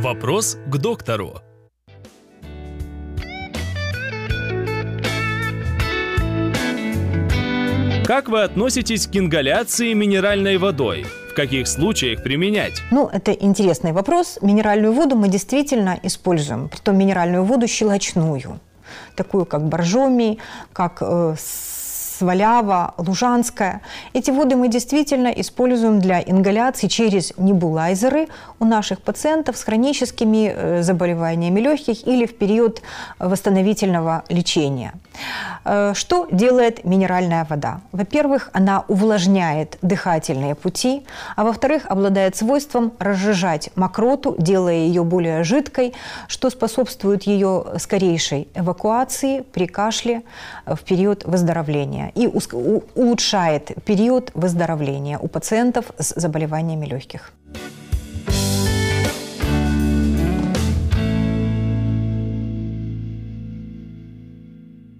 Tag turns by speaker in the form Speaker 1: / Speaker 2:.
Speaker 1: Вопрос к доктору. Как вы относитесь к ингаляции минеральной водой? В каких случаях применять?
Speaker 2: Ну, это интересный вопрос. Минеральную воду мы действительно используем, притом минеральную воду щелочную, такую как боржоми, как э, Свалява, Лужанская. Эти воды мы действительно используем для ингаляции через небулайзеры у наших пациентов с хроническими э, заболеваниями легких или в период восстановительного лечения. Э, что делает минеральная вода? Во-первых, она увлажняет дыхательные пути, а во-вторых, обладает свойством разжижать мокроту, делая ее более жидкой, что способствует ее скорейшей эвакуации при кашле э, в период выздоровления и улучшает период выздоровления у пациентов с заболеваниями легких.